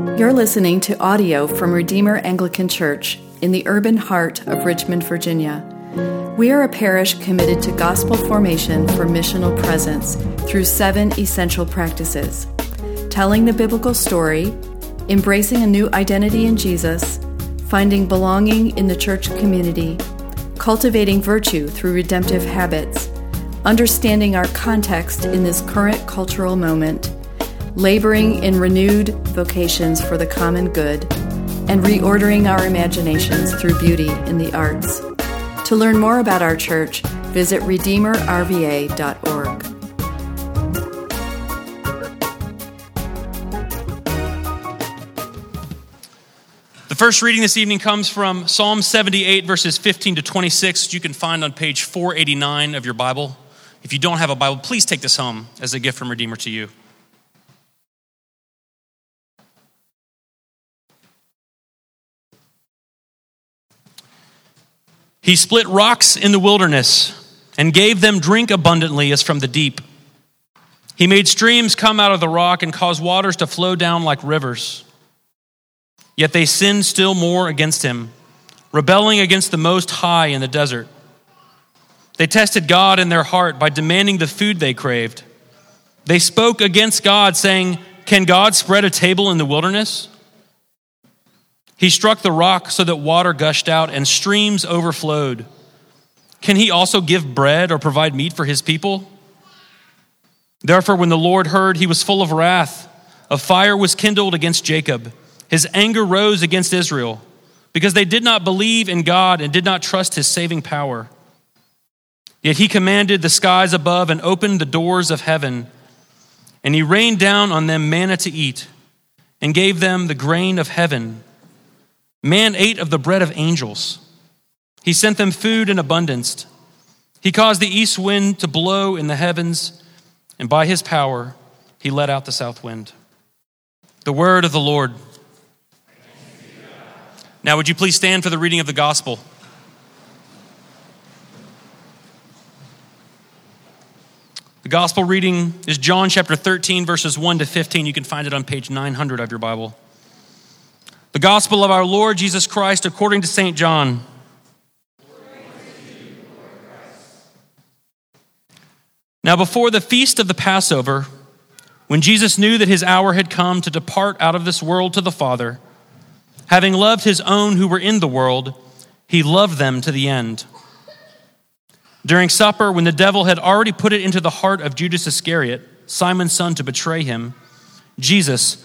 You're listening to audio from Redeemer Anglican Church in the urban heart of Richmond, Virginia. We are a parish committed to gospel formation for missional presence through seven essential practices telling the biblical story, embracing a new identity in Jesus, finding belonging in the church community, cultivating virtue through redemptive habits, understanding our context in this current cultural moment laboring in renewed vocations for the common good, and reordering our imaginations through beauty in the arts. To learn more about our church, visit redeemerrva.org. The first reading this evening comes from Psalm 78, verses 15 to 26, which you can find on page 489 of your Bible. If you don't have a Bible, please take this home as a gift from Redeemer to you. He split rocks in the wilderness and gave them drink abundantly as from the deep. He made streams come out of the rock and caused waters to flow down like rivers. Yet they sinned still more against him, rebelling against the Most High in the desert. They tested God in their heart by demanding the food they craved. They spoke against God, saying, Can God spread a table in the wilderness? He struck the rock so that water gushed out and streams overflowed. Can he also give bread or provide meat for his people? Therefore, when the Lord heard, he was full of wrath. A fire was kindled against Jacob. His anger rose against Israel because they did not believe in God and did not trust his saving power. Yet he commanded the skies above and opened the doors of heaven, and he rained down on them manna to eat and gave them the grain of heaven. Man ate of the bread of angels. He sent them food in abundance. He caused the east wind to blow in the heavens, and by his power he let out the south wind. The word of the Lord. Now, would you please stand for the reading of the gospel? The gospel reading is John chapter 13, verses 1 to 15. You can find it on page 900 of your Bible. The gospel of our Lord Jesus Christ according to St. John. Now, before the feast of the Passover, when Jesus knew that his hour had come to depart out of this world to the Father, having loved his own who were in the world, he loved them to the end. During supper, when the devil had already put it into the heart of Judas Iscariot, Simon's son, to betray him, Jesus,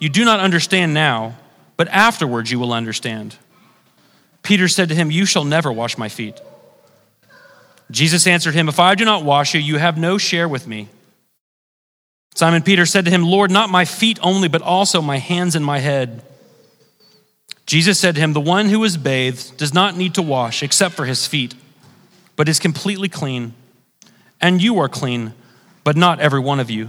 you do not understand now, but afterwards you will understand. Peter said to him, You shall never wash my feet. Jesus answered him, If I do not wash you, you have no share with me. Simon Peter said to him, Lord, not my feet only, but also my hands and my head. Jesus said to him, The one who is bathed does not need to wash except for his feet, but is completely clean. And you are clean, but not every one of you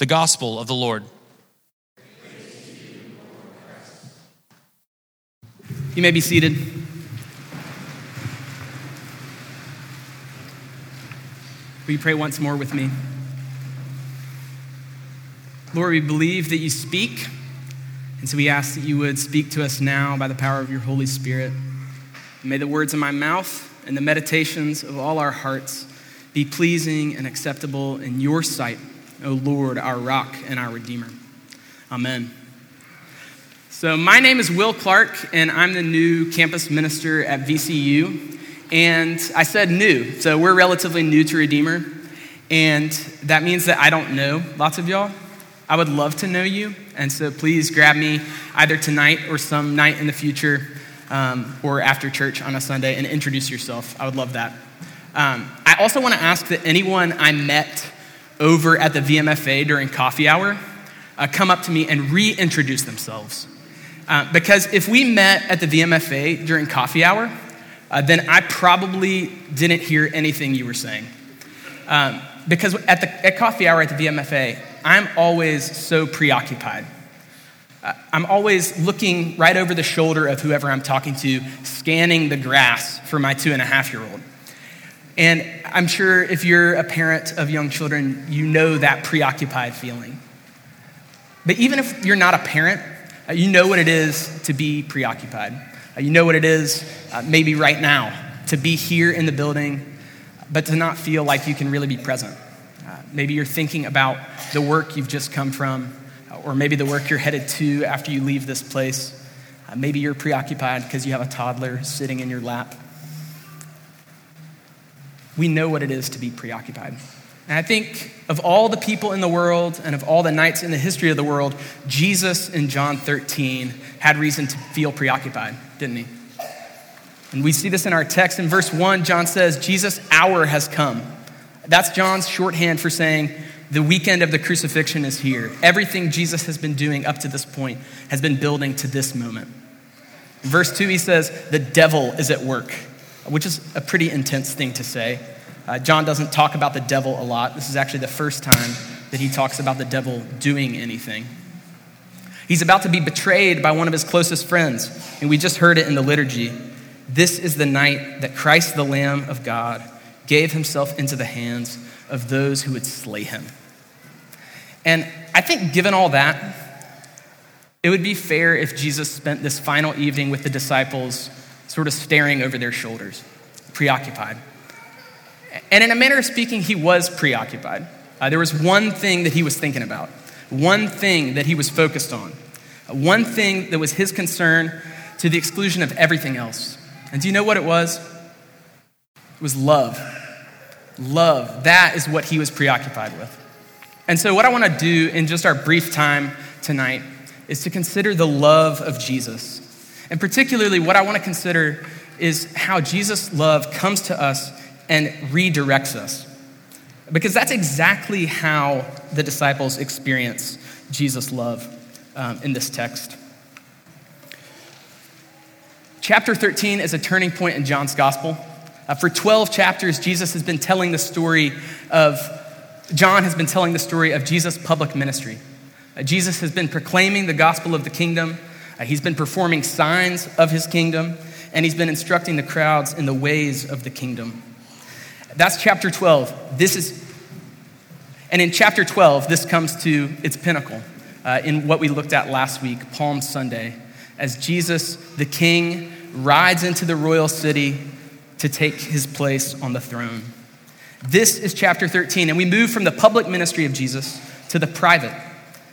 The gospel of the Lord. You may be seated. Will you pray once more with me? Lord, we believe that you speak, and so we ask that you would speak to us now by the power of your Holy Spirit. may the words of my mouth and the meditations of all our hearts be pleasing and acceptable in your sight O Lord, our rock and our redeemer. Amen. So, my name is Will Clark, and I'm the new campus minister at VCU. And I said new, so we're relatively new to Redeemer. And that means that I don't know lots of y'all. I would love to know you, and so please grab me either tonight or some night in the future um, or after church on a Sunday and introduce yourself. I would love that. Um, I also want to ask that anyone I met over at the VMFA during coffee hour uh, come up to me and reintroduce themselves. Uh, because if we met at the VMFA during coffee hour, uh, then I probably didn't hear anything you were saying. Um, because at, the, at coffee hour at the VMFA, I'm always so preoccupied. Uh, I'm always looking right over the shoulder of whoever I'm talking to, scanning the grass for my two and a half year old. And I'm sure if you're a parent of young children, you know that preoccupied feeling. But even if you're not a parent, uh, you know what it is to be preoccupied. Uh, you know what it is, uh, maybe right now, to be here in the building, but to not feel like you can really be present. maybe you're thinking about the work you've just come from, or maybe the work you're headed to after you leave this place. maybe you're preoccupied because you have a toddler sitting in your lap. We know what it is to be preoccupied. And I think of all the people in the world and of all the nights in the history of the world, Jesus in John 13 had reason to feel preoccupied, didn't he? And we see this in our text. In verse 1, John says, Jesus' hour has come. That's John's shorthand for saying, the weekend of the crucifixion is here. Everything Jesus has been doing up to this point has been building to this moment. Verse 2, he says, The devil is at work, which is a pretty intense thing to say. Uh, John doesn't talk about the devil a lot. This is actually the first time that he talks about the devil doing anything. He's about to be betrayed by one of his closest friends, and we just heard it in the liturgy. This is the night that Christ, the Lamb of God, gave himself into the hands of those who would slay him. And I think, given all that, it would be fair if Jesus spent this final evening with the disciples sort of staring over their shoulders, preoccupied. And in a manner of speaking, he was preoccupied. Uh, there was one thing that he was thinking about, one thing that he was focused on, one thing that was his concern to the exclusion of everything else. And do you know what it was? It was love. Love. That is what he was preoccupied with. And so, what I want to do in just our brief time tonight is to consider the love of Jesus. And particularly, what I want to consider is how Jesus' love comes to us and redirects us. Because that's exactly how the disciples experience Jesus' love um, in this text. Chapter 13 is a turning point in John's gospel. Uh, for 12 chapters, Jesus has been telling the story of, John has been telling the story of Jesus' public ministry. Uh, Jesus has been proclaiming the gospel of the kingdom, uh, he's been performing signs of his kingdom, and he's been instructing the crowds in the ways of the kingdom. That's chapter 12. This is, and in chapter 12, this comes to its pinnacle uh, in what we looked at last week, Palm Sunday, as Jesus, the King, rides into the royal city to take his place on the throne. This is chapter 13, and we move from the public ministry of Jesus to the private,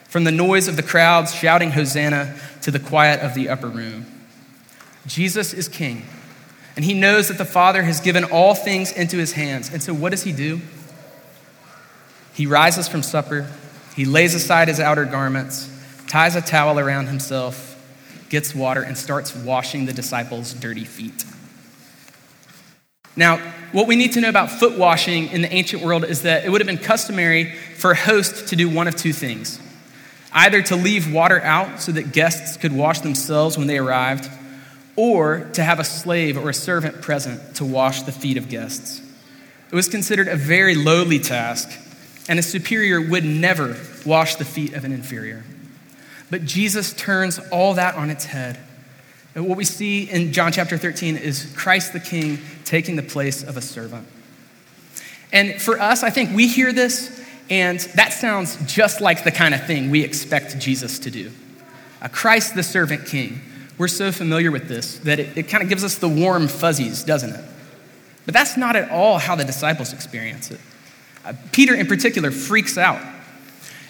from the noise of the crowds shouting Hosanna to the quiet of the upper room. Jesus is king and he knows that the Father has given all things into his hands. And so, what does he do? He rises from supper, he lays aside his outer garments, ties a towel around himself, gets water, and starts washing the disciples' dirty feet. Now, what we need to know about foot washing in the ancient world is that it would have been customary for a host to do one of two things either to leave water out so that guests could wash themselves when they arrived or to have a slave or a servant present to wash the feet of guests. It was considered a very lowly task, and a superior would never wash the feet of an inferior. But Jesus turns all that on its head. And what we see in John chapter 13 is Christ the King taking the place of a servant. And for us, I think we hear this, and that sounds just like the kind of thing we expect Jesus to do. A Christ the servant king we're so familiar with this that it, it kind of gives us the warm fuzzies, doesn't it? But that's not at all how the disciples experience it. Uh, Peter, in particular, freaks out.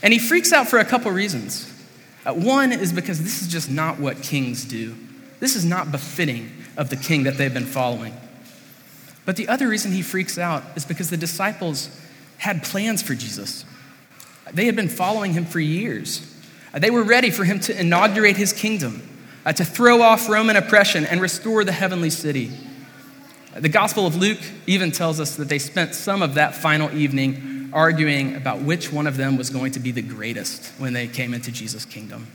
And he freaks out for a couple reasons. Uh, one is because this is just not what kings do. This is not befitting of the king that they've been following. But the other reason he freaks out is because the disciples had plans for Jesus. They had been following him for years. They were ready for him to inaugurate his kingdom, uh, to throw off Roman oppression and restore the heavenly city. The Gospel of Luke even tells us that they spent some of that final evening arguing about which one of them was going to be the greatest when they came into Jesus' kingdom.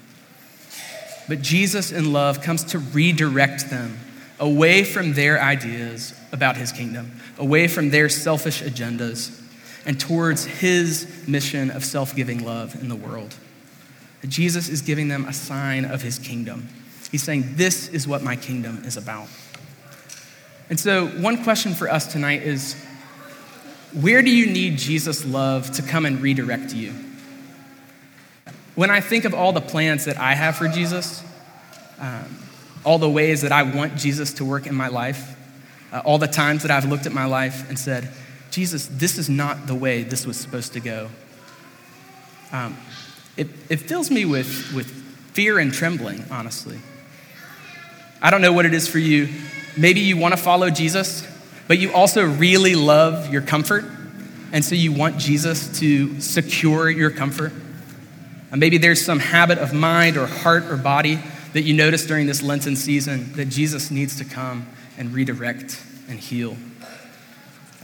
But Jesus, in love, comes to redirect them away from their ideas about his kingdom, away from their selfish agendas, and towards his mission of self giving love in the world. Jesus is giving them a sign of his kingdom. He's saying, This is what my kingdom is about. And so, one question for us tonight is where do you need Jesus' love to come and redirect you? When I think of all the plans that I have for Jesus, um, all the ways that I want Jesus to work in my life, uh, all the times that I've looked at my life and said, Jesus, this is not the way this was supposed to go. Um, it, it fills me with, with fear and trembling, honestly. I don't know what it is for you. Maybe you want to follow Jesus, but you also really love your comfort, and so you want Jesus to secure your comfort. And maybe there's some habit of mind or heart or body that you notice during this Lenten season that Jesus needs to come and redirect and heal.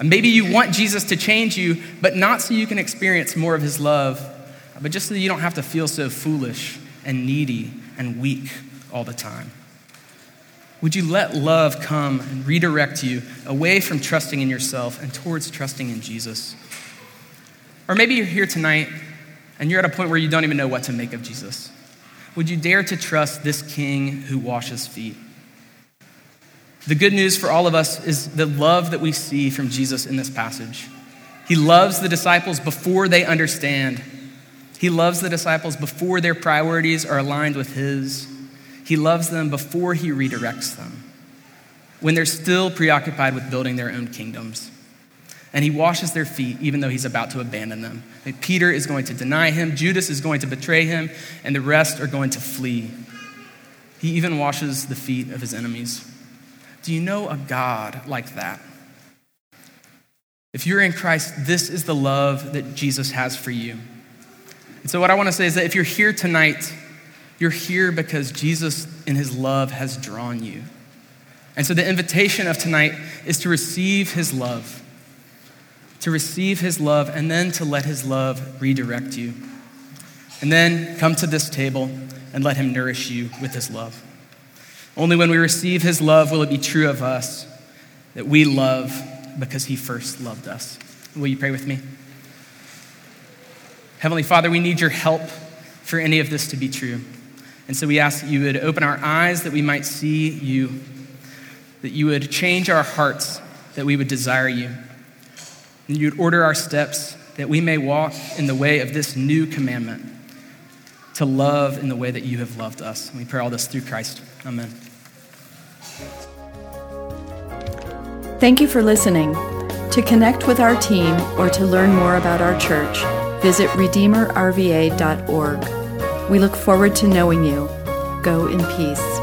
Maybe you want Jesus to change you, but not so you can experience more of his love, but just so you don't have to feel so foolish and needy and weak all the time. Would you let love come and redirect you away from trusting in yourself and towards trusting in Jesus? Or maybe you're here tonight and you're at a point where you don't even know what to make of Jesus. Would you dare to trust this king who washes feet? The good news for all of us is the love that we see from Jesus in this passage. He loves the disciples before they understand. He loves the disciples before their priorities are aligned with His. He loves them before He redirects them, when they're still preoccupied with building their own kingdoms. And He washes their feet even though He's about to abandon them. Peter is going to deny Him, Judas is going to betray Him, and the rest are going to flee. He even washes the feet of His enemies. Do you know a God like that? If you're in Christ, this is the love that Jesus has for you. And so, what I want to say is that if you're here tonight, you're here because Jesus, in his love, has drawn you. And so, the invitation of tonight is to receive his love, to receive his love, and then to let his love redirect you. And then come to this table and let him nourish you with his love. Only when we receive his love will it be true of us that we love because he first loved us. Will you pray with me? Heavenly Father, we need your help for any of this to be true. And so we ask that you would open our eyes that we might see you, that you would change our hearts, that we would desire you. And you'd order our steps that we may walk in the way of this new commandment to love in the way that you have loved us. And we pray all this through Christ. Amen. Thank you for listening. To connect with our team or to learn more about our church, visit redeemerrva.org. We look forward to knowing you. Go in peace.